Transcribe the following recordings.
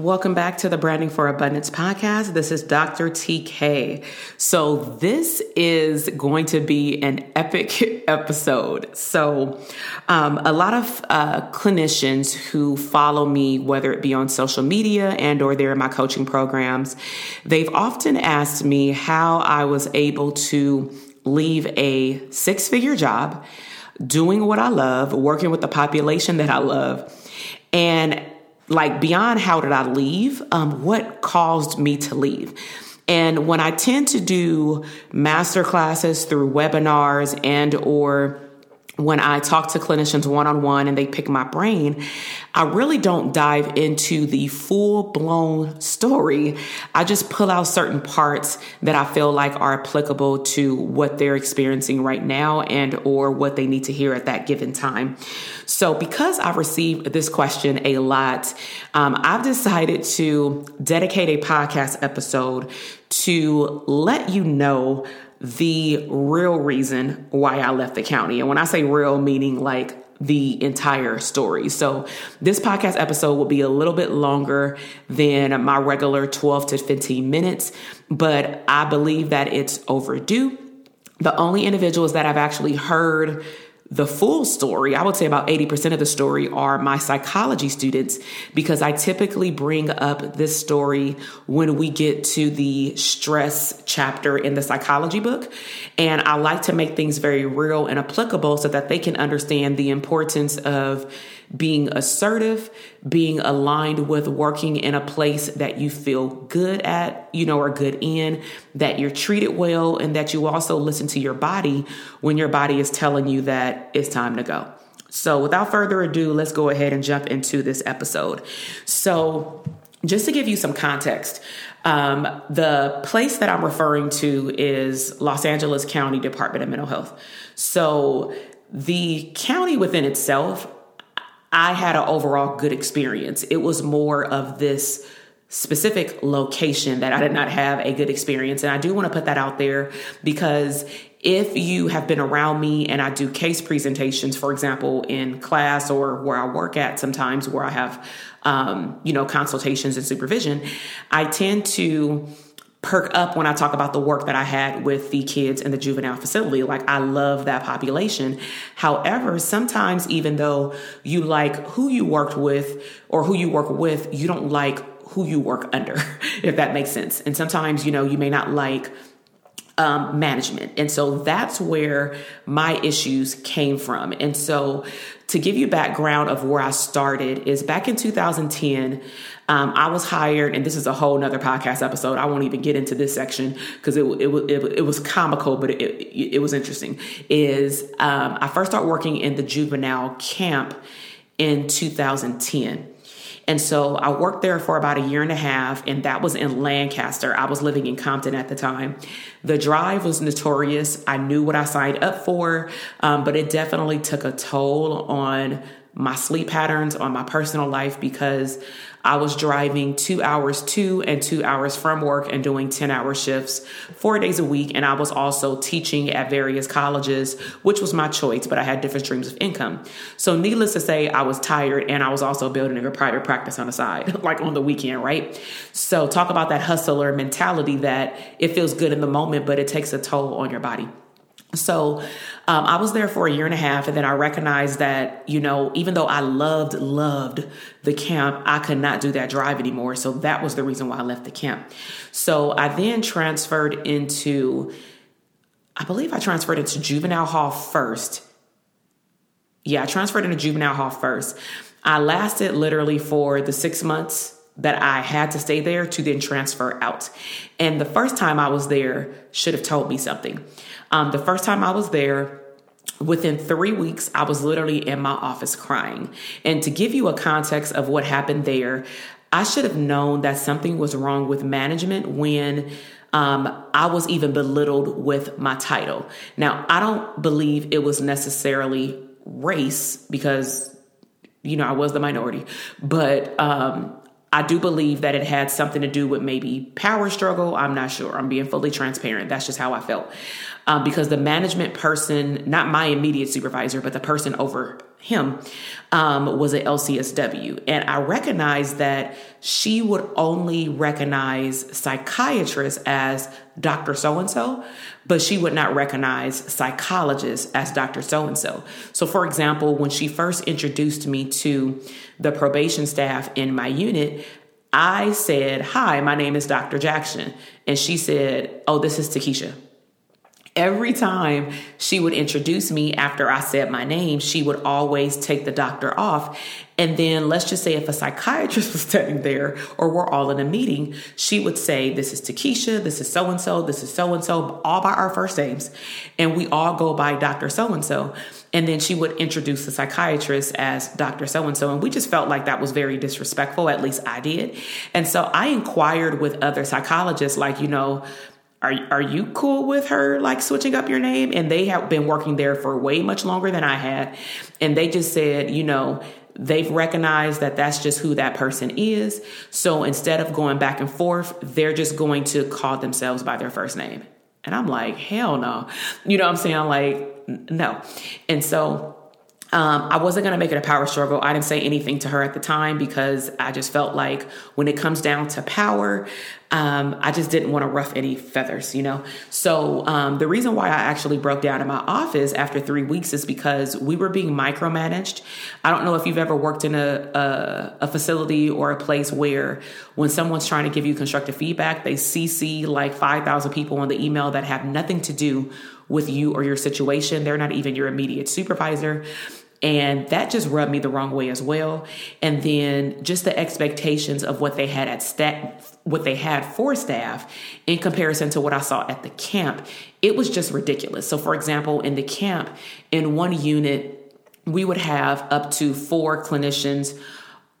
Welcome back to the Branding for Abundance podcast. This is Dr. TK. So, this is going to be an epic episode. So, um, a lot of uh, clinicians who follow me, whether it be on social media and or they're in my coaching programs, they've often asked me how I was able to leave a six figure job, doing what I love, working with the population that I love, and like beyond how did I leave, um, what caused me to leave. And when I tend to do master classes through webinars and or when I talk to clinicians one on one and they pick my brain, I really don't dive into the full blown story. I just pull out certain parts that I feel like are applicable to what they're experiencing right now and or what they need to hear at that given time. So because I've received this question a lot, um, I've decided to dedicate a podcast episode to let you know the real reason why I left the county. And when I say real, meaning like the entire story. So this podcast episode will be a little bit longer than my regular 12 to 15 minutes, but I believe that it's overdue. The only individuals that I've actually heard the full story, I would say about 80% of the story are my psychology students because I typically bring up this story when we get to the stress chapter in the psychology book. And I like to make things very real and applicable so that they can understand the importance of being assertive, being aligned with working in a place that you feel good at, you know, or good in, that you're treated well, and that you also listen to your body when your body is telling you that it's time to go. So, without further ado, let's go ahead and jump into this episode. So, just to give you some context, um, the place that I'm referring to is Los Angeles County Department of Mental Health. So, the county within itself I had an overall good experience. It was more of this specific location that I did not have a good experience. And I do want to put that out there because if you have been around me and I do case presentations, for example, in class or where I work at sometimes where I have, um, you know, consultations and supervision, I tend to perk up when I talk about the work that I had with the kids in the juvenile facility. Like, I love that population. However, sometimes, even though you like who you worked with or who you work with, you don't like who you work under, if that makes sense. And sometimes, you know, you may not like um, management. And so that's where my issues came from. And so to give you background of where I started is back in 2010, um, I was hired, and this is a whole nother podcast episode. I won't even get into this section because it, it, it, it, was comical, but it, it, it was interesting. Is um, I first started working in the juvenile camp in 2010. And so I worked there for about a year and a half, and that was in Lancaster. I was living in Compton at the time. The drive was notorious. I knew what I signed up for, um, but it definitely took a toll on my sleep patterns, on my personal life, because I was driving two hours to and two hours from work and doing 10 hour shifts four days a week. And I was also teaching at various colleges, which was my choice, but I had different streams of income. So, needless to say, I was tired and I was also building a private practice on the side, like on the weekend, right? So, talk about that hustler mentality that it feels good in the moment, but it takes a toll on your body. So um, I was there for a year and a half, and then I recognized that, you know, even though I loved, loved the camp, I could not do that drive anymore. So that was the reason why I left the camp. So I then transferred into, I believe I transferred into juvenile hall first. Yeah, I transferred into juvenile hall first. I lasted literally for the six months that I had to stay there to then transfer out. And the first time I was there should have told me something. Um, the first time I was there, within three weeks, I was literally in my office crying. And to give you a context of what happened there, I should have known that something was wrong with management when um, I was even belittled with my title. Now, I don't believe it was necessarily race because, you know, I was the minority, but um, I do believe that it had something to do with maybe power struggle. I'm not sure. I'm being fully transparent. That's just how I felt. Um, because the management person, not my immediate supervisor, but the person over him, um, was an LCSW. And I recognized that she would only recognize psychiatrists as Dr. So and so, but she would not recognize psychologists as Dr. So and so. So, for example, when she first introduced me to the probation staff in my unit, I said, Hi, my name is Dr. Jackson. And she said, Oh, this is Takesha. Every time she would introduce me after I said my name, she would always take the doctor off. And then let's just say if a psychiatrist was standing there or we're all in a meeting, she would say, This is Takesha, this is so and so, this is so and so, all by our first names. And we all go by Dr. So and so. And then she would introduce the psychiatrist as Dr. So and so. And we just felt like that was very disrespectful. At least I did. And so I inquired with other psychologists, like, you know, are are you cool with her like switching up your name? And they have been working there for way much longer than I had. And they just said you know they've recognized that that's just who that person is. So instead of going back and forth they're just going to call themselves by their first name. And I'm like hell no. You know what I'm saying? Like no. And so um, I wasn't going to make it a power struggle. I didn't say anything to her at the time because I just felt like when it comes down to power, um, I just didn't want to rough any feathers, you know? So um, the reason why I actually broke down in my office after three weeks is because we were being micromanaged. I don't know if you've ever worked in a, a, a facility or a place where when someone's trying to give you constructive feedback, they CC like 5,000 people on the email that have nothing to do with you or your situation. They're not even your immediate supervisor. And that just rubbed me the wrong way as well. And then just the expectations of what they had at staff, what they had for staff in comparison to what I saw at the camp, it was just ridiculous. So, for example, in the camp, in one unit, we would have up to four clinicians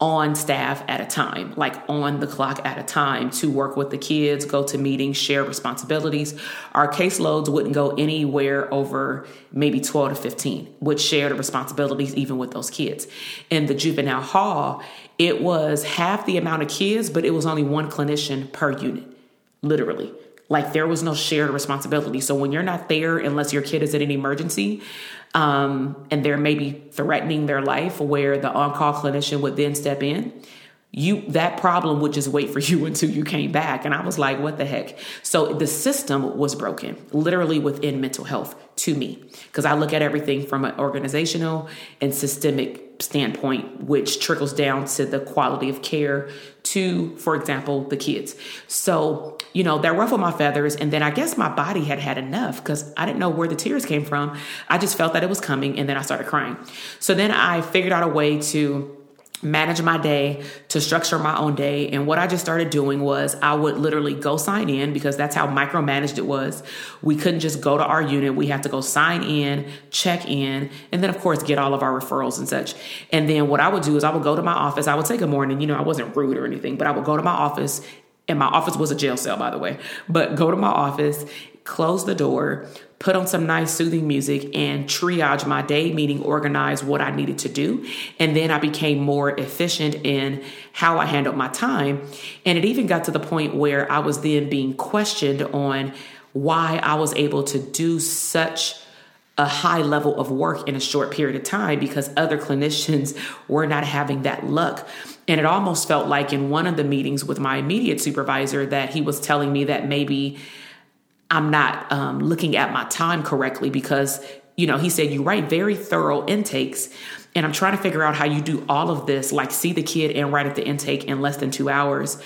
on staff at a time, like on the clock at a time to work with the kids, go to meetings, share responsibilities. Our caseloads wouldn't go anywhere over maybe 12 to 15, would share the responsibilities even with those kids. In the juvenile hall, it was half the amount of kids, but it was only one clinician per unit, literally. Like there was no shared responsibility. So when you're not there, unless your kid is in an emergency, um, and they're maybe threatening their life, where the on-call clinician would then step in, you that problem would just wait for you until you came back and i was like what the heck so the system was broken literally within mental health to me because i look at everything from an organizational and systemic standpoint which trickles down to the quality of care to for example the kids so you know, that ruffled my feathers. And then I guess my body had had enough because I didn't know where the tears came from. I just felt that it was coming and then I started crying. So then I figured out a way to manage my day, to structure my own day. And what I just started doing was I would literally go sign in because that's how micromanaged it was. We couldn't just go to our unit. We had to go sign in, check in, and then of course get all of our referrals and such. And then what I would do is I would go to my office. I would take a morning, you know, I wasn't rude or anything, but I would go to my office and my office was a jail cell, by the way. But go to my office, close the door, put on some nice soothing music, and triage my day, meaning organize what I needed to do. And then I became more efficient in how I handled my time. And it even got to the point where I was then being questioned on why I was able to do such a high level of work in a short period of time because other clinicians were not having that luck. And it almost felt like in one of the meetings with my immediate supervisor that he was telling me that maybe I'm not um, looking at my time correctly because, you know, he said, You write very thorough intakes. And I'm trying to figure out how you do all of this, like see the kid and write at the intake in less than two hours.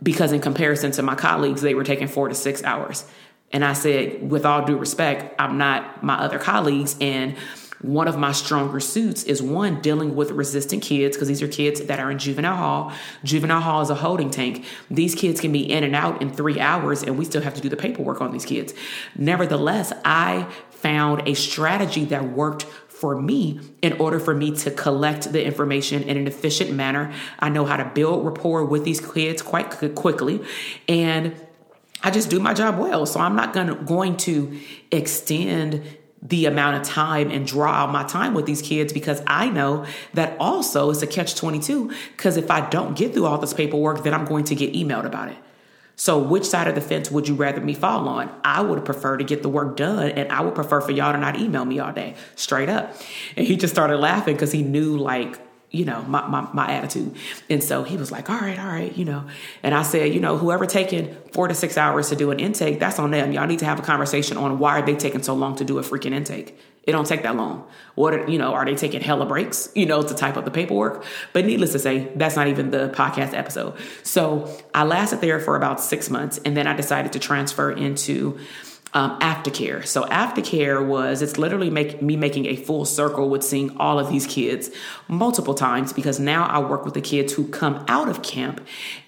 Because in comparison to my colleagues, they were taking four to six hours. And I said, with all due respect, I'm not my other colleagues. And one of my stronger suits is one dealing with resistant kids because these are kids that are in juvenile hall. Juvenile hall is a holding tank. These kids can be in and out in three hours, and we still have to do the paperwork on these kids. Nevertheless, I found a strategy that worked for me in order for me to collect the information in an efficient manner. I know how to build rapport with these kids quite quickly and I just do my job well. So I'm not gonna, going to extend the amount of time and draw out my time with these kids because I know that also it's a catch 22 because if I don't get through all this paperwork, then I'm going to get emailed about it. So, which side of the fence would you rather me fall on? I would prefer to get the work done, and I would prefer for y'all to not email me all day, straight up. And he just started laughing because he knew, like, you know, my, my, my attitude. And so he was like, all right, all right, you know. And I said, you know, whoever taking four to six hours to do an intake, that's on them. Y'all need to have a conversation on why are they taking so long to do a freaking intake. It don't take that long. What are, you know, are they taking hella breaks, you know, to type up the paperwork? But needless to say, that's not even the podcast episode. So I lasted there for about six months and then I decided to transfer into um, aftercare. So aftercare was it's literally make me making a full circle with seeing all of these kids multiple times because now I work with the kids who come out of camp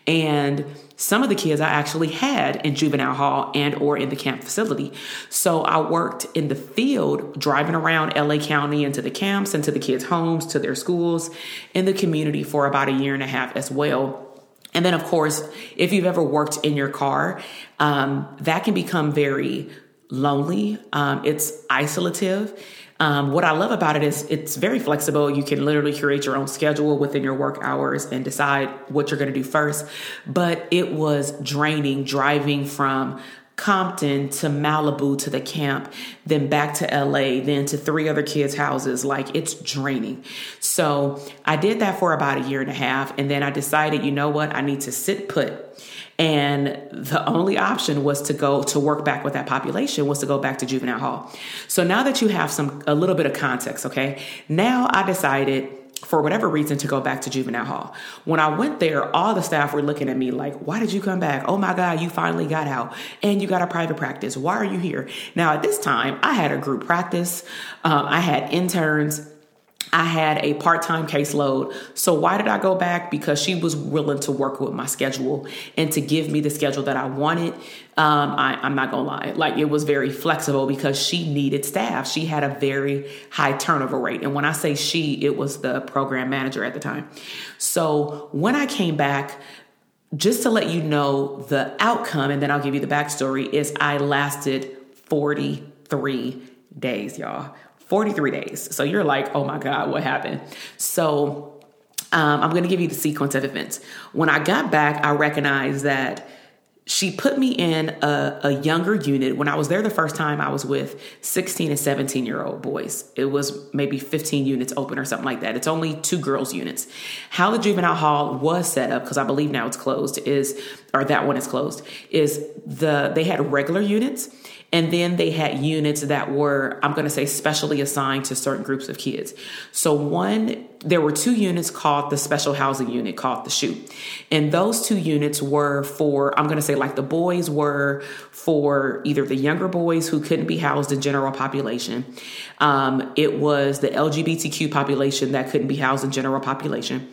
and some of the kids I actually had in juvenile hall and or in the camp facility. So I worked in the field driving around LA County into the camps, into the kids' homes, to their schools, in the community for about a year and a half as well. And then, of course, if you've ever worked in your car, um, that can become very lonely. Um, it's isolative. Um, what I love about it is it's very flexible. You can literally create your own schedule within your work hours and decide what you're going to do first. But it was draining driving from Compton to Malibu to the camp, then back to LA, then to three other kids' houses. Like it's draining. So I did that for about a year and a half. And then I decided, you know what? I need to sit put and the only option was to go to work back with that population was to go back to juvenile hall. So now that you have some a little bit of context, okay? Now I decided for whatever reason to go back to juvenile hall. When I went there, all the staff were looking at me like, why did you come back? Oh my God, you finally got out and you got a private practice. Why are you here? Now, at this time, I had a group practice, um, I had interns I had a part time caseload. So, why did I go back? Because she was willing to work with my schedule and to give me the schedule that I wanted. Um, I, I'm not gonna lie, like it was very flexible because she needed staff. She had a very high turnover rate. And when I say she, it was the program manager at the time. So, when I came back, just to let you know the outcome, and then I'll give you the backstory, is I lasted 43 days, y'all. 43 days. So you're like, oh my God, what happened? So um, I'm going to give you the sequence of events. When I got back, I recognized that she put me in a, a, younger unit. When I was there the first time, I was with 16 and 17 year old boys. It was maybe 15 units open or something like that. It's only two girls' units. How the juvenile hall was set up, because I believe now it's closed, is, or that one is closed, is the, they had regular units and then they had units that were, I'm going to say, specially assigned to certain groups of kids. So, one, there were two units called the special housing unit, called the SHU. And those two units were for, I'm going to say, like the boys were for either the younger boys who couldn't be housed in general population. Um, it was the LGBTQ population that couldn't be housed in general population.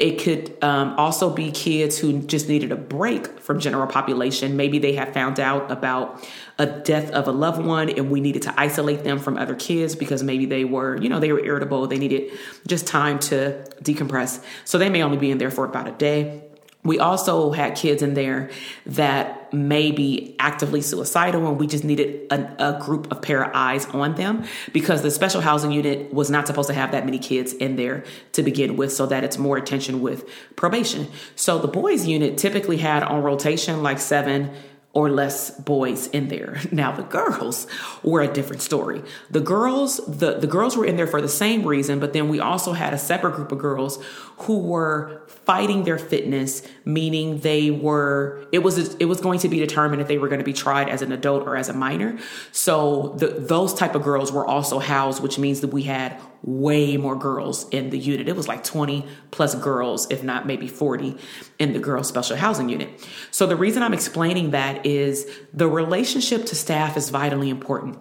It could um, also be kids who just needed a break from general population. Maybe they had found out about a death of a loved one and we needed to isolate them from other kids because maybe they were, you know, they were irritable. They needed just time to decompress. So they may only be in there for about a day. We also had kids in there that may be actively suicidal, and we just needed a, a, group of pair of eyes on them because the special housing unit was not supposed to have that many kids in there to begin with, so that it's more attention with probation. So the boys' unit typically had on rotation like seven or less boys in there. Now the girls were a different story. The girls, the, the girls were in there for the same reason, but then we also had a separate group of girls who were fighting their fitness, meaning they were it was it was going to be determined if they were going to be tried as an adult or as a minor. So the, those type of girls were also housed, which means that we had way more girls in the unit. It was like 20 plus girls, if not maybe 40 in the girls special housing unit. So the reason I'm explaining that is the relationship to staff is vitally important.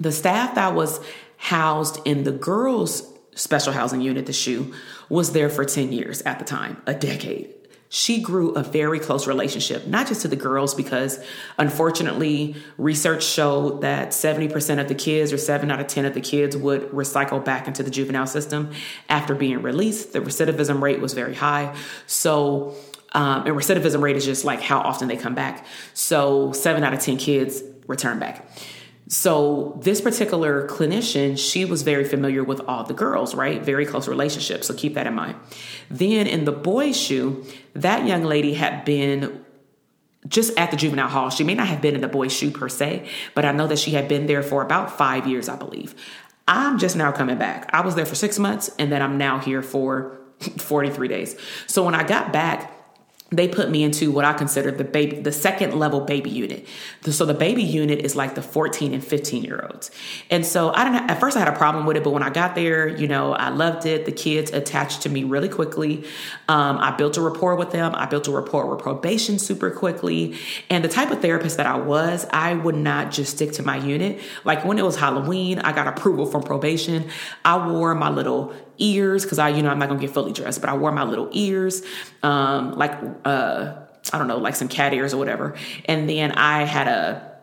The staff that was housed in the girls special housing unit, the SHU, was there for 10 years at the time, a decade she grew a very close relationship, not just to the girls, because unfortunately, research showed that 70% of the kids, or seven out of 10 of the kids, would recycle back into the juvenile system after being released. The recidivism rate was very high. So, um, and recidivism rate is just like how often they come back. So, seven out of 10 kids return back. So this particular clinician, she was very familiar with all the girls, right? Very close relationship. So keep that in mind. Then in the boys' SHU, that young lady had been just at the juvenile hall. She may not have been in the boys' SHU per se, but I know that she had been there for about five years, I believe. I'm just now coming back. I was there for six months and then I'm now here for 43 days. So when I got back, they put me into what I consider the baby, the second level baby unit. So the baby unit is like the 14 and 15 year olds. And so I don't know. at first I had a problem with it, but when I got there, you know, I loved it. The kids attached to me really quickly. Um, I built a rapport with them. I built a rapport with probation super quickly. And the type of therapist that I was, I would not just stick to my unit. Like when it was Halloween, I got approval from probation. I wore my little ears because I, you know, I'm not gonna get fully dressed, but I wore my little ears, um, like uh, I don't know, like some cat ears or whatever. And then I had a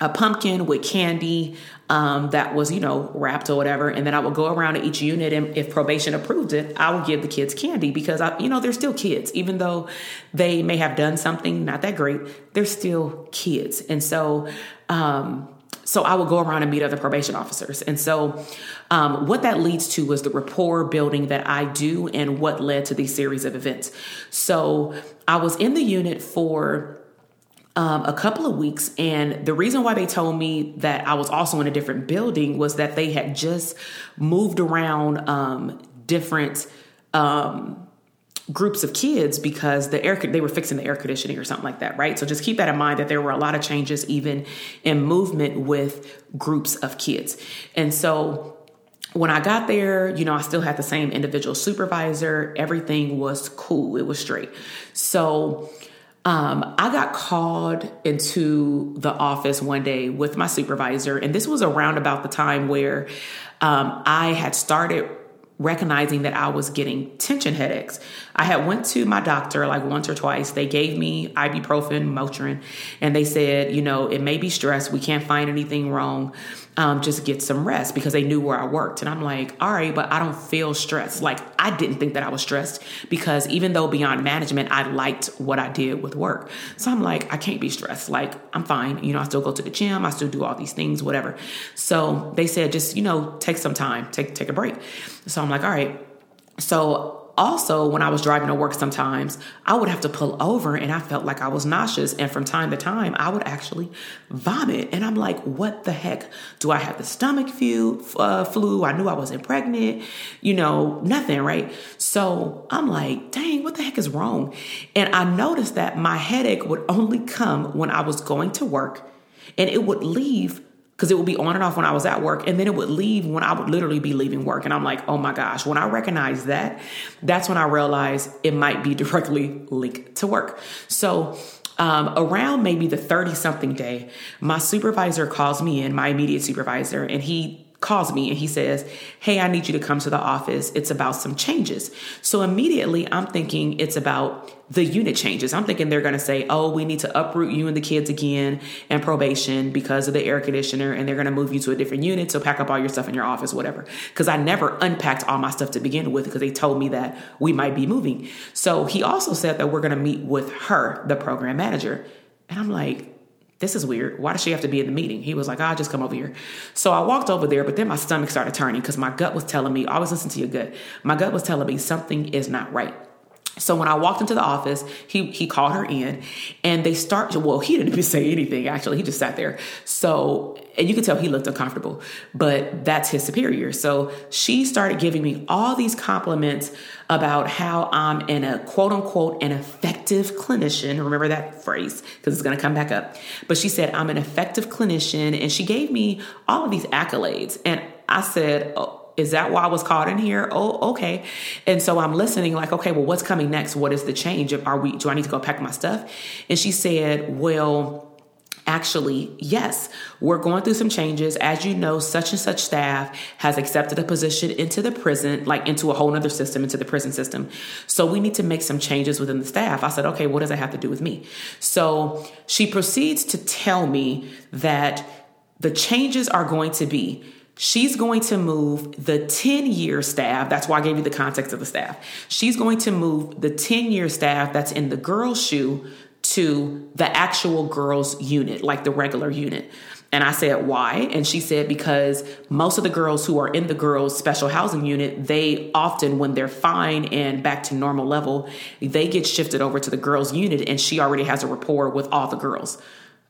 a pumpkin with candy um, that was, you know, wrapped or whatever. And then I would go around to each unit, and if probation approved it, I would give the kids candy because I, you know, they're still kids, even though they may have done something not that great. They're still kids, and so. Um, so I would go around and meet other probation officers. And so um, what that leads to was the rapport building that I do and what led to these series of events. So I was in the unit for um, a couple of weeks. And the reason why they told me that I was also in a different building was that they had just moved around um, different um, groups of kids because the air they were fixing the air conditioning or something like that, right? So just keep that in mind that there were a lot of changes even in movement with groups of kids. And so when I got there, you know, I still had the same individual supervisor. Everything was cool. It was straight. So um, I got called into the office one day with my supervisor, and this was around about the time where um, I had started recognizing that I was getting tension headaches. I had went to my doctor like once or twice. They gave me ibuprofen, Motrin, and they said, you know, it may be stress. We can't find anything wrong. Um, just get some rest because they knew where I worked. And I'm like, all right, but I don't feel stressed. Like I didn't think that I was stressed because even though beyond management, I liked what I did with work. So I'm like, I can't be stressed. Like I'm fine. You know, I still go to the gym. I still do all these things, whatever. So they said, just, you know, take some time, take, take a break. So I'm like, all right. So also, when I was driving to work, sometimes I would have to pull over and I felt like I was nauseous. And from time to time, I would actually vomit. And I'm like, what the heck? Do I have the stomach flu? Uh, flu? I knew I wasn't pregnant, you know, nothing, right? So I'm like, dang, what the heck is wrong? And I noticed that my headache would only come when I was going to work and it would leave because it would be on and off when I was at work, and then it would leave when I would literally be leaving work. And I'm like, oh my gosh, when I recognize that, that's when I realize it might be directly linked to work. So, um, around maybe the 30 something day, my supervisor calls me in, my immediate supervisor, and he calls me and he says, Hey, I need you to come to the office. It's about some changes. So immediately I'm thinking it's about the unit changes. I'm thinking they're going to say, Oh, we need to uproot you and the kids again and probation because of the air conditioner and they're going to move you to a different unit. So pack up all your stuff in your office, whatever. Because I never unpacked all my stuff to begin with because they told me that we might be moving. So he also said that we're going to meet with her, the program manager. And I'm like, this is weird. Why does she have to be in the meeting? He was like, I'll just come over here. So I walked over there, but then my stomach started turning because my gut was telling me, always listen to your gut. My gut was telling me something is not right. So when I walked into the office, he he called her in, and they start. Well, he didn't even say anything. Actually, he just sat there. So and you could tell he looked uncomfortable, but that's his superior. So she started giving me all these compliments about how I'm in a quote unquote an effective clinician. Remember that phrase because it's going to come back up. But she said I'm an effective clinician, and she gave me all of these accolades, and I said. Oh, is that why I was called in here? Oh, okay. And so I'm listening, like, okay, well, what's coming next? What is the change? Are we, do I need to go pack my stuff? And she said, well, actually, yes, we're going through some changes. As you know, such and such staff has accepted a position into the prison, like into a whole other system, into the prison system. So we need to make some changes within the staff. I said, okay, what does that have to do with me? So she proceeds to tell me that the changes are going to be She's going to move the 10 year staff. That's why I gave you the context of the staff. She's going to move the 10 year staff that's in the girls' SHU to the actual girls' unit, like the regular unit. And I said, why? And she said, because most of the girls who are in the girls' special housing unit, they often, when they're fine and back to normal level, they get shifted over to the girls' unit, and she already has a rapport with all the girls.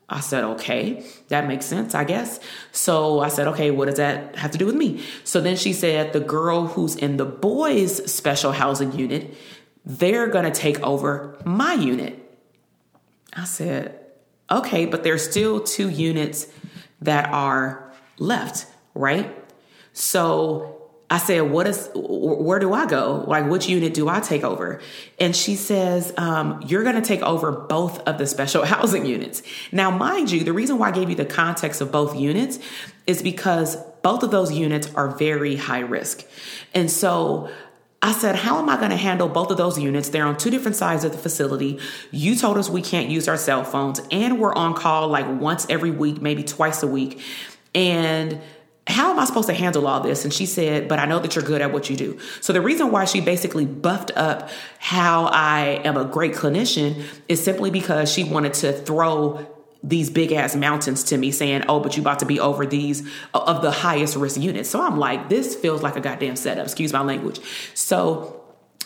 I said, okay, that makes sense, I guess. So I said, okay, what does that have to do with me? So then she said, the girl who's in the boys' special housing unit, they're to take over my unit. I said, okay, but there's still two units that are left, right? So I said, "What is? Where do I go? Like, which unit do I take over?" And she says, um, "You're going to take over both of the special housing units." Now, mind you, the reason why I gave you the context of both units is because both of those units are very high risk, and so. I said, How am I going to handle both of those units? They're on two different sides of the facility. You told us we can't use our cell phones, and we're on call like once every week, maybe twice a week. And how am I supposed to handle all this? And she said, but I know that you're good at what you do. So the reason why she basically buffed up how I am a great clinician is simply because she wanted to throw these big ass mountains to me saying, oh, but you about to be over these uh, of the highest risk units. So I'm like, this feels like a goddamn setup, excuse my language. So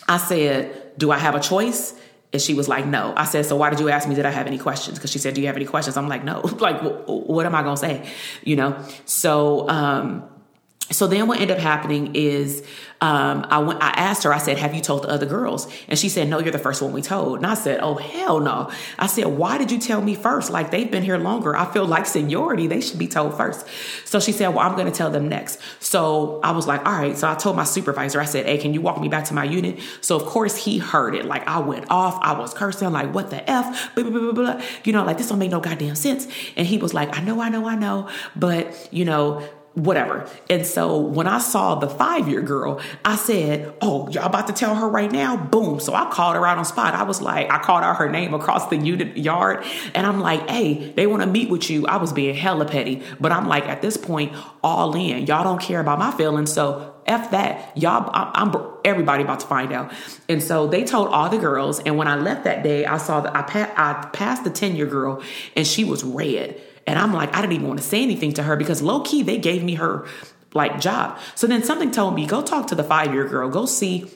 I said, do I have a choice? And she was like, no. I said, so why did you ask me? Did I have any questions? Because she said, do you have any questions? I'm like, no. like, what am I going to say? You know? So, um, so then what ended up happening is um, I went, I asked her, I said, have you told the other girls? And she said, no, you're the first one we told. And I said, oh, hell no. I said, why did you tell me first? Like they've been here longer. I feel like seniority. They should be told first. So she said, well, I'm going to tell them next. So I was like, all right. So I told my supervisor, I said, hey, can you walk me back to my unit? So of course he heard it. Like I went off. I was cursing like, what the F? Blah, blah, blah, blah. You know, like this don't make no goddamn sense. And he was like, I know, I know, I know. But you know, whatever. And so when I saw the five year girl, I said, Oh, y'all about to tell her right now? Boom. So I called her out on spot. I was like, I called out her name across the unit yard. And I'm like, Hey, they want to meet with you. I was being hella petty. But I'm like, at this point, all in. Y'all don't care about my feelings. So F that. Y'all, I'm, everybody about to find out. And so they told all the girls. And when I left that day, I saw that I, pa- I passed the 10 year girl and she was red. And I'm like, I didn't even want to say anything to her because low key, they gave me her like job. So then something told me, go talk to the five year girl, go see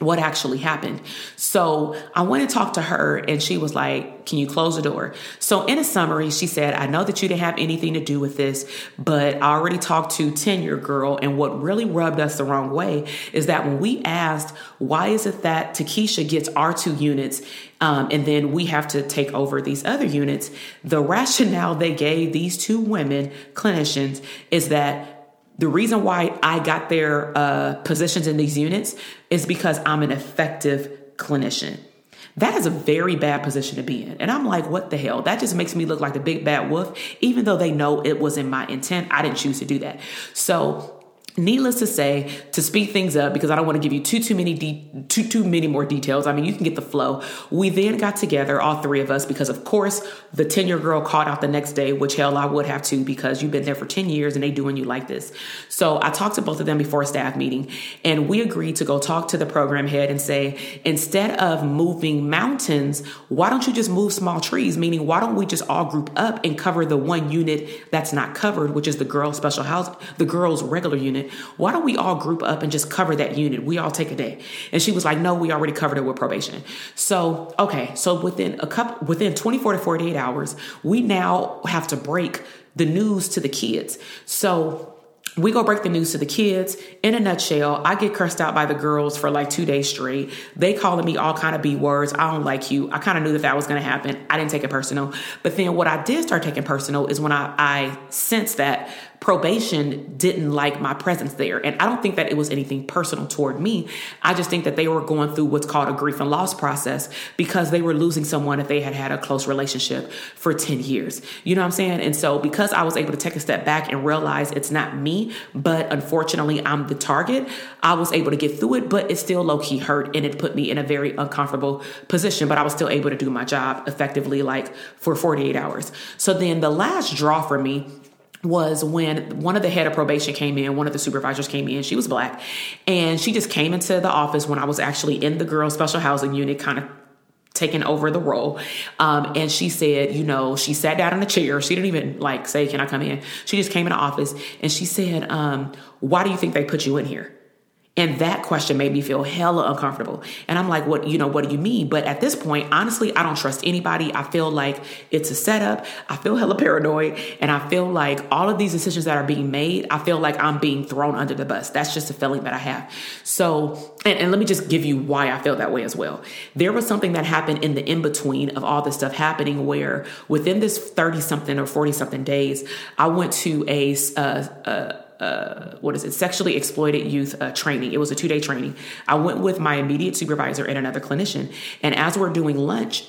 what actually happened. So I went and talked to her and she was like, Can you close the door? So in a summary, she said, I know that you didn't have anything to do with this, but I already talked to 10 year girl. And what really rubbed us the wrong way is that when we asked, why is it that Takesha gets our two units um, and then we have to take over these other units? The rationale they gave these two women clinicians is that the reason why I got their uh, positions in these units is because I'm an effective clinician. That is a very bad position to be in. And I'm like, what the hell? That just makes me look like the big bad wolf, even though they know it was in my intent. I didn't choose to do that. So Needless to say, to speed things up, because I don't want to give you too too many de- too too many more details. I mean, you can get the flow. We then got together, all three of us, because of course the ten year girl called out the next day, which hell I would have to, because you've been there for ten years and they doing you like this. So I talked to both of them before a staff meeting, and we agreed to go talk to the program head and say, instead of moving mountains, why don't you just move small trees? Meaning, why don't we just all group up and cover the one unit that's not covered, which is the girls special house, the girls regular unit unit. Why don't we all group up and just cover that unit? We all take a day. And she was like, no, we already covered it with probation. So, okay. So within a couple, within 24 to 48 hours, we now have to break the news to the kids. So we go break the news to the kids in a nutshell i get cursed out by the girls for like two days straight they calling me all kind of b words i don't like you i kind of knew that that was going to happen i didn't take it personal but then what i did start taking personal is when i, I sensed that probation didn't like my presence there. And I don't think that it was anything personal toward me. I just think that they were going through what's called a grief and loss process because they were losing someone that they had had a close relationship for 10 years. You know what I'm saying? And so because I was able to take a step back and realize it's not me, but unfortunately I'm the target, I was able to get through it, but it still low key hurt and it put me in a very uncomfortable position, but I was still able to do my job effectively like for 48 hours. So then the last draw for me was when one of the head of probation came in, one of the supervisors came in, she was black, and she just came into the office when I was actually in the girls' special housing unit, kind of taking over the role. Um, and she said, you know, she sat down in a chair. She didn't even like say, Can I come in? She just came in the office and she said, um, Why do you think they put you in here? And that question made me feel hella uncomfortable. And I'm like, what, you know, what do you mean? But at this point, honestly, I don't trust anybody. I feel like it's a setup. I feel hella paranoid. And I feel like all of these decisions that are being made, I feel like I'm being thrown under the bus. That's just a feeling that I have. So, and, and let me just give you why I feel that way as well. There was something that happened in the in between of all this stuff happening where within this 30 something or 40 something days, I went to a, uh, uh, uh, what is it, sexually exploited youth uh, training. It was a two day training. I went with my immediate supervisor and another clinician. And as we're doing lunch,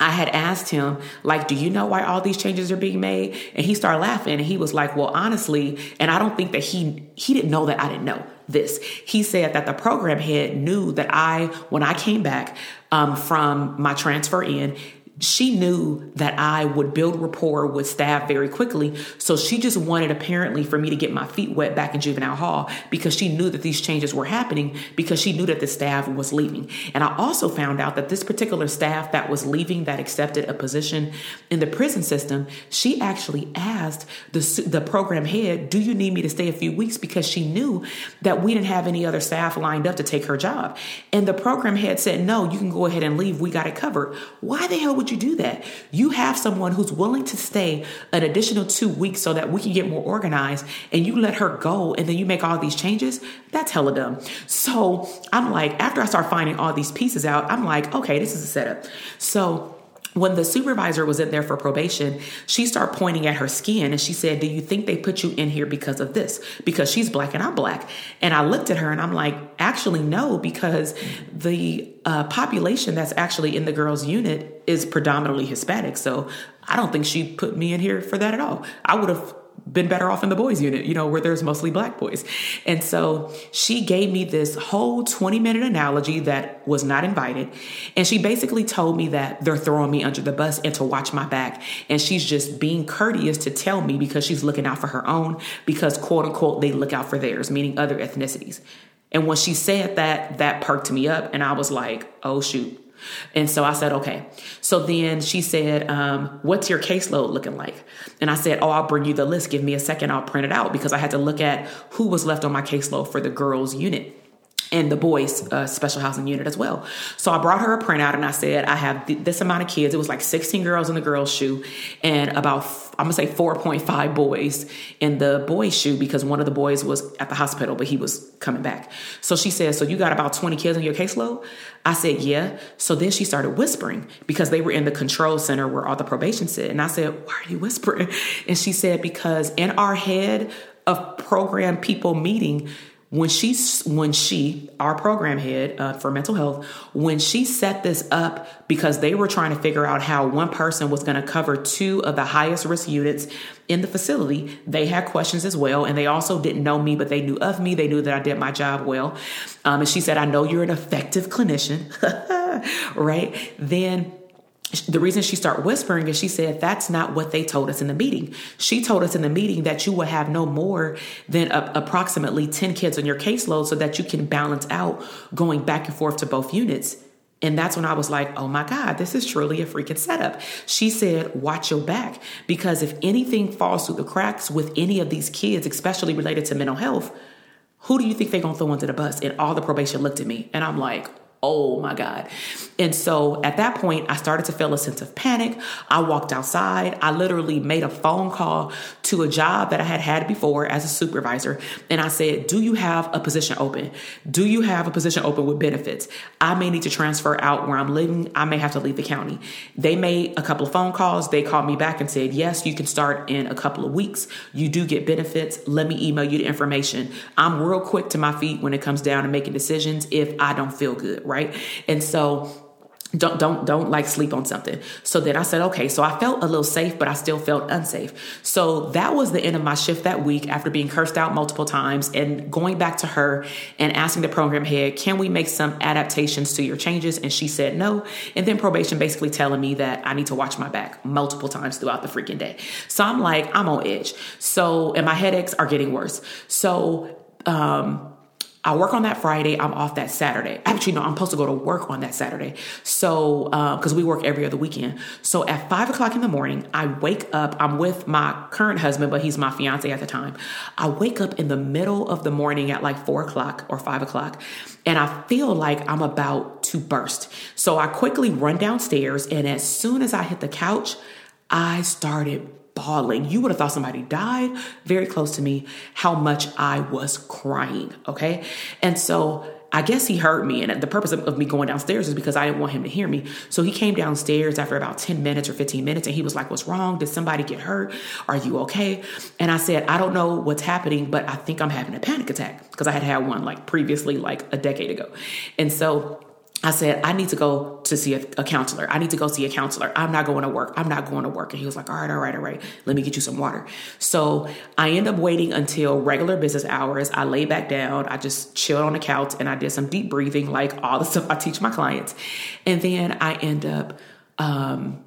I had asked him, like, do you know why all these changes are being made? And he started laughing and he was like, well, honestly, and I don't think that he he didn't know that I didn't know this. He said that the program head knew that I, when I came back um, from my transfer in, she knew that I would build rapport with staff very quickly. So she just wanted apparently for me to get my feet wet back in juvenile hall because she knew that these changes were happening because she knew that the staff was leaving. And I also found out that this particular staff that was leaving that accepted a position in the prison system, she actually asked the, the program head, Do you need me to stay a few weeks? Because she knew that we didn't have any other staff lined up to take her job. And the program head said, No, you can go ahead and leave. We got it covered. Why the hell would you do that? You have someone who's willing to stay an additional two weeks so that we can get more organized and you let her go and then you make all these changes. That's hella dumb. So I'm like, after I start finding all these pieces out, I'm like, okay, this is a setup. So when the supervisor was in there for probation, she started pointing at her skin and she said, Do you think they put you in here because of this? Because she's black and I'm black. And I looked at her and I'm like, Actually, no, because the uh, population that's actually in the girls' unit is predominantly Hispanic. So I don't think she put me in here for that at all. I would have been better off in the boys unit, you know, where there's mostly black boys. And so she gave me this whole 20 minute analogy that was not invited. And she basically told me that they're throwing me under the bus and to watch my back. And she's just being courteous to tell me because she's looking out for her own, because quote unquote, they look out for theirs, meaning other ethnicities. And when she said that, that perked me up. And I was like, oh, shoot, and so I said, okay. So then she said, um, what's your caseload looking like? And I said, oh, I'll bring you the list. Give me a second. I'll print it out because I had to look at who was left on my caseload for the girls unit and the boys uh, special housing unit as well. So I brought her a printout and I said, I have th- this amount of kids. It was like 16 girls in the girls' SHU and about, I'm gonna say 4.5 boys in the boys' SHU because one of the boys was at the hospital, but he was coming back. So she said, So you got about 20 kids in your caseload? I said, Yeah. So then she started whispering because they were in the control center where all the probation sit. And I said, Why are you whispering? And she said, Because in our head of program people meeting, when she when she our program head uh, for mental health when she set this up because they were trying to figure out how one person was going to cover two of the highest risk units in the facility. They had questions as well and they also didn't know me but they knew of me. They knew that i did my job well. Um, and she said i know you're an effective clinician right? Then the reason she started whispering is she said that's not what they told us in the meeting. She told us in the meeting that you will have no more than a, approximately 10 kids on your caseload so that you can balance out going back and forth to both units. And that's when I was like, oh my God, this is truly a freaking setup. She said, watch your back because if anything falls through the cracks with any of these kids, especially related to mental health, who do you think they're gonna throw under the bus? And all the probation looked at me and I'm like, oh my God. And so at that point, I started to feel a sense of panic. I walked outside. I literally made a phone call to a job that I had had before as a supervisor. And I said, Do you have a position open? Do you have a position open with benefits? I may need to transfer out where I'm living. I may have to leave the county. They made a couple of phone calls. They called me back and said, Yes, you can start in a couple of weeks. You do get benefits. Let me email you the information. I'm real quick to my feet when it comes down to making decisions if I don't feel good, right? And so don't don't don't like sleep on something. So then i said okay so i felt a little safe but i still felt unsafe. So that was the end of my shift that week after being cursed out multiple times and going back to her and asking the program head can we make some adaptations to your changes? And she said no. And then probation basically telling me that i need to watch my back multiple times throughout the freaking day. So i'm like i'm on edge. So and my headaches are getting worse. So um I work on that Friday. I'm off that Saturday. Actually, no, I'm supposed to go to work on that Saturday. So, because uh, we work every other weekend. So at five o'clock in the morning, I wake up. I'm with my current husband, but he's my fiance at the time. I wake up in the middle of the morning at like four o'clock or five o'clock, and I feel like I'm about to burst. So I quickly run downstairs, and as soon as I hit the couch, I started bawling. You would have thought somebody died very close to me, how much I was crying. Okay. And so I guess he heard me. And the purpose of, me going downstairs is because I didn't want him to hear me. So he came downstairs after about 10 minutes or 15 minutes and he was like, What's wrong? Did somebody get hurt? Are you okay? And I said, I don't know what's happening, but I think I'm having a panic attack because I had had one like previously, like a decade ago. And so I said, I need to go to see a, a, counselor. I need to go see a counselor. I'm not going to work. I'm not going to work. And he was like, all right, all right, all right. Let me get you some water. So I end up waiting until regular business hours. I lay back down. I just chilled on the couch and I did some deep breathing, like all the stuff I teach my clients. And then I end up, um,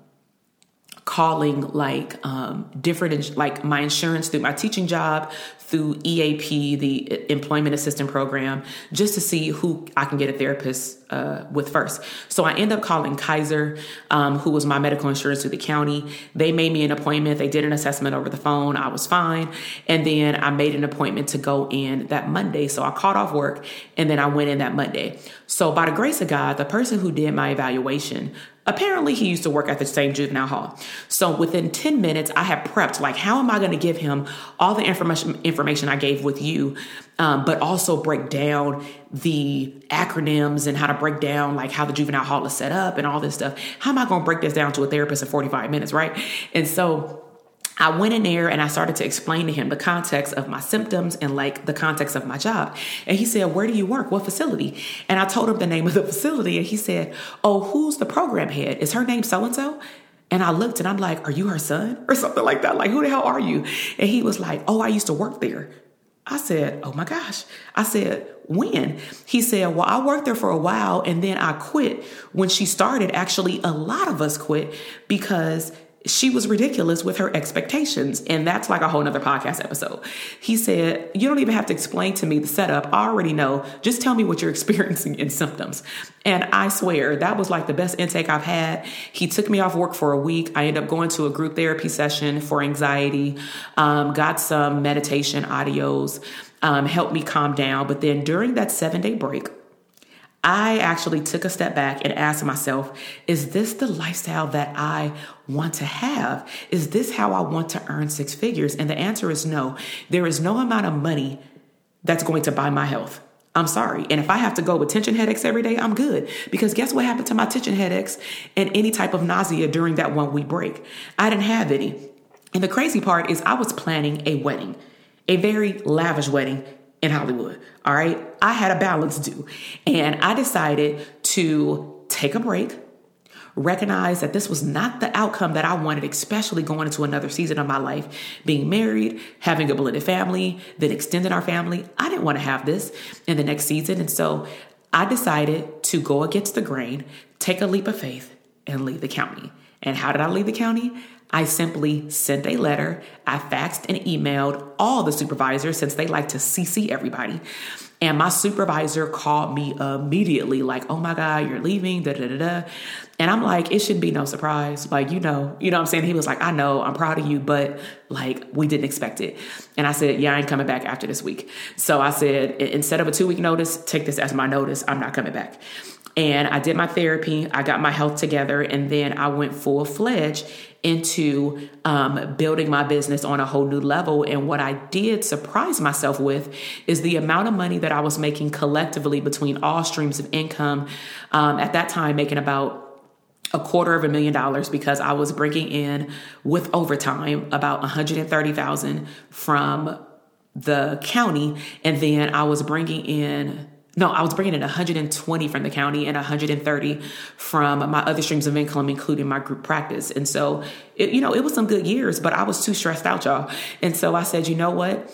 calling like um, different like my insurance through my teaching job through EAP, the Employment assistance Program, just to see who I can get a therapist uh, with first. So I end up calling Kaiser, um, who was my medical insurance through the county. They made me an appointment. They did an assessment over the phone. I was fine. And then I made an appointment to go in that Monday. So I called off work and then I went in that Monday. So by the grace of God, the person who did my evaluation Apparently, he used to work at the same juvenile hall. So within 10 minutes, I had prepped like, how am I going to give him all the information information I gave with you, um, but also break down the acronyms and how to break down like how the juvenile hall is set up and all this stuff. How am I going to break this down to a therapist in 45 minutes, right? And so I went in there and I started to explain to him the context of my symptoms and like the context of my job. And he said, Where do you work? What facility? And I told him the name of the facility. And he said, Oh, who's the program head? Is her name so and so? And I looked and I'm like, Are you her son? Or something like that. Like, who the hell are you? And he was like, Oh, I used to work there. I said, Oh my gosh. I said, When? He said, Well, I worked there for a while and then I quit. When she started, actually, a lot of us quit because she was ridiculous with her expectations. And that's like a whole nother podcast episode. He said, You don't even have to explain to me the setup. I already know. Just tell me what you're experiencing in symptoms. And I swear that was like the best intake I've had. He took me off work for a week. I ended up going to a group therapy session for anxiety, um, got some meditation audios, um, helped me calm down. But then during that seven day break, I actually took a step back and asked myself, is this the lifestyle that I want to have? Is this how I want to earn six figures? And the answer is no. There is no amount of money that's going to buy my health. I'm sorry. And if I have to go with tension headaches every day, I'm good. Because guess what happened to my tension headaches and any type of nausea during that one week break? I didn't have any. And the crazy part is, I was planning a wedding, a very lavish wedding in Hollywood. All right. I had a balance due. And I decided to take a break, recognize that this was not the outcome that I wanted, especially going into another season of my life, being married, having a blended family, then extending our family. I didn't want to have this in the next season. And so I decided to go against the grain, take a leap of faith, and leave the county. And how did I leave the county? I simply sent a letter. I faxed and emailed all the supervisors since they like to CC everybody. And my supervisor called me immediately, like, oh my God, you're leaving, da da da da. And I'm like, it shouldn't be no surprise. Like, you know, you know what I'm saying? He was like, I know, I'm proud of you, but like, we didn't expect it. And I said, yeah, I ain't coming back after this week. So I said, instead of a two week notice, take this as my notice. I'm not coming back. and I did my therapy, I got my health together, and then I went full fledged into um, building my business on a whole new level. And what I did surprise myself with is the amount of money that I was making collectively between all streams of income. Um, at that time, making about a quarter of a million dollars because I was bringing in with overtime about 130,000 from the county and then I was bringing in no, I was bringing in 120 from the county and 130 from my other streams of income, including my group practice. And so, it, you know, it was some good years, but I was too stressed out, y'all. And so I said, you know what?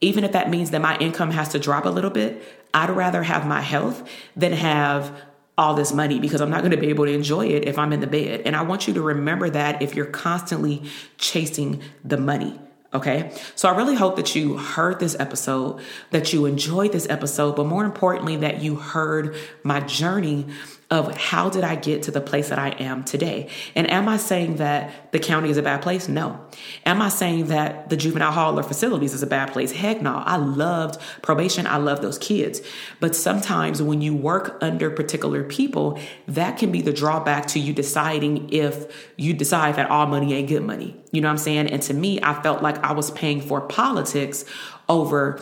Even if that means that my income has to drop a little bit, I'd rather have my health than have all this money because I'm not going to be able to enjoy it if I'm in the bed. And I want you to remember that if you're constantly chasing the money. Okay. So I really hope that you heard this episode, that you enjoyed this episode, but more importantly, that you heard my journey of how did I get to the place that I am today? And am I saying that the county is a bad place? No. Am I saying that the juvenile hall or facilities is a bad place? Heck no. I loved probation. I love those kids. But sometimes when you work under particular people, that can be the drawback to you deciding if you decide that all money ain't good money. You know what I'm saying? And to me, I felt like I was paying for politics over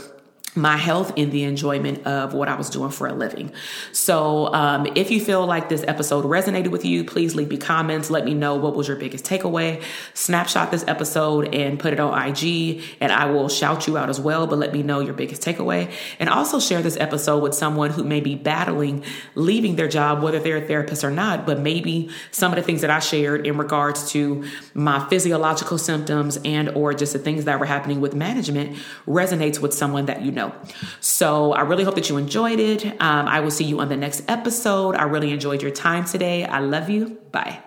my health and the enjoyment of what I was doing for a living. So, um, if you feel like this episode resonated with you, please leave me comments. Let me know what was your biggest takeaway. Snapshot this episode and put it on IG, and I will shout you out as well. But let me know your biggest takeaway. And also share this episode with someone who may be battling leaving their job, whether they're a therapist or not. But maybe some of the things that I shared in regards to my physiological symptoms and or just the things that were happening with management resonates with someone that you know So I really hope that you enjoyed it. Um, I will see you on the next episode. I really enjoyed your time today. I love you. Bye.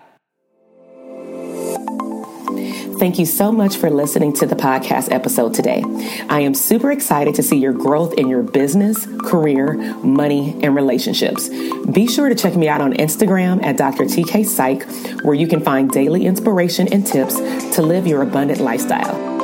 Thank you so much for listening to the podcast episode today. I am super excited to see your growth in your business, career, money, and relationships. Be sure to check me out on Instagram at Dr. TK Psych, where you can find daily inspiration and tips to live your abundant lifestyle.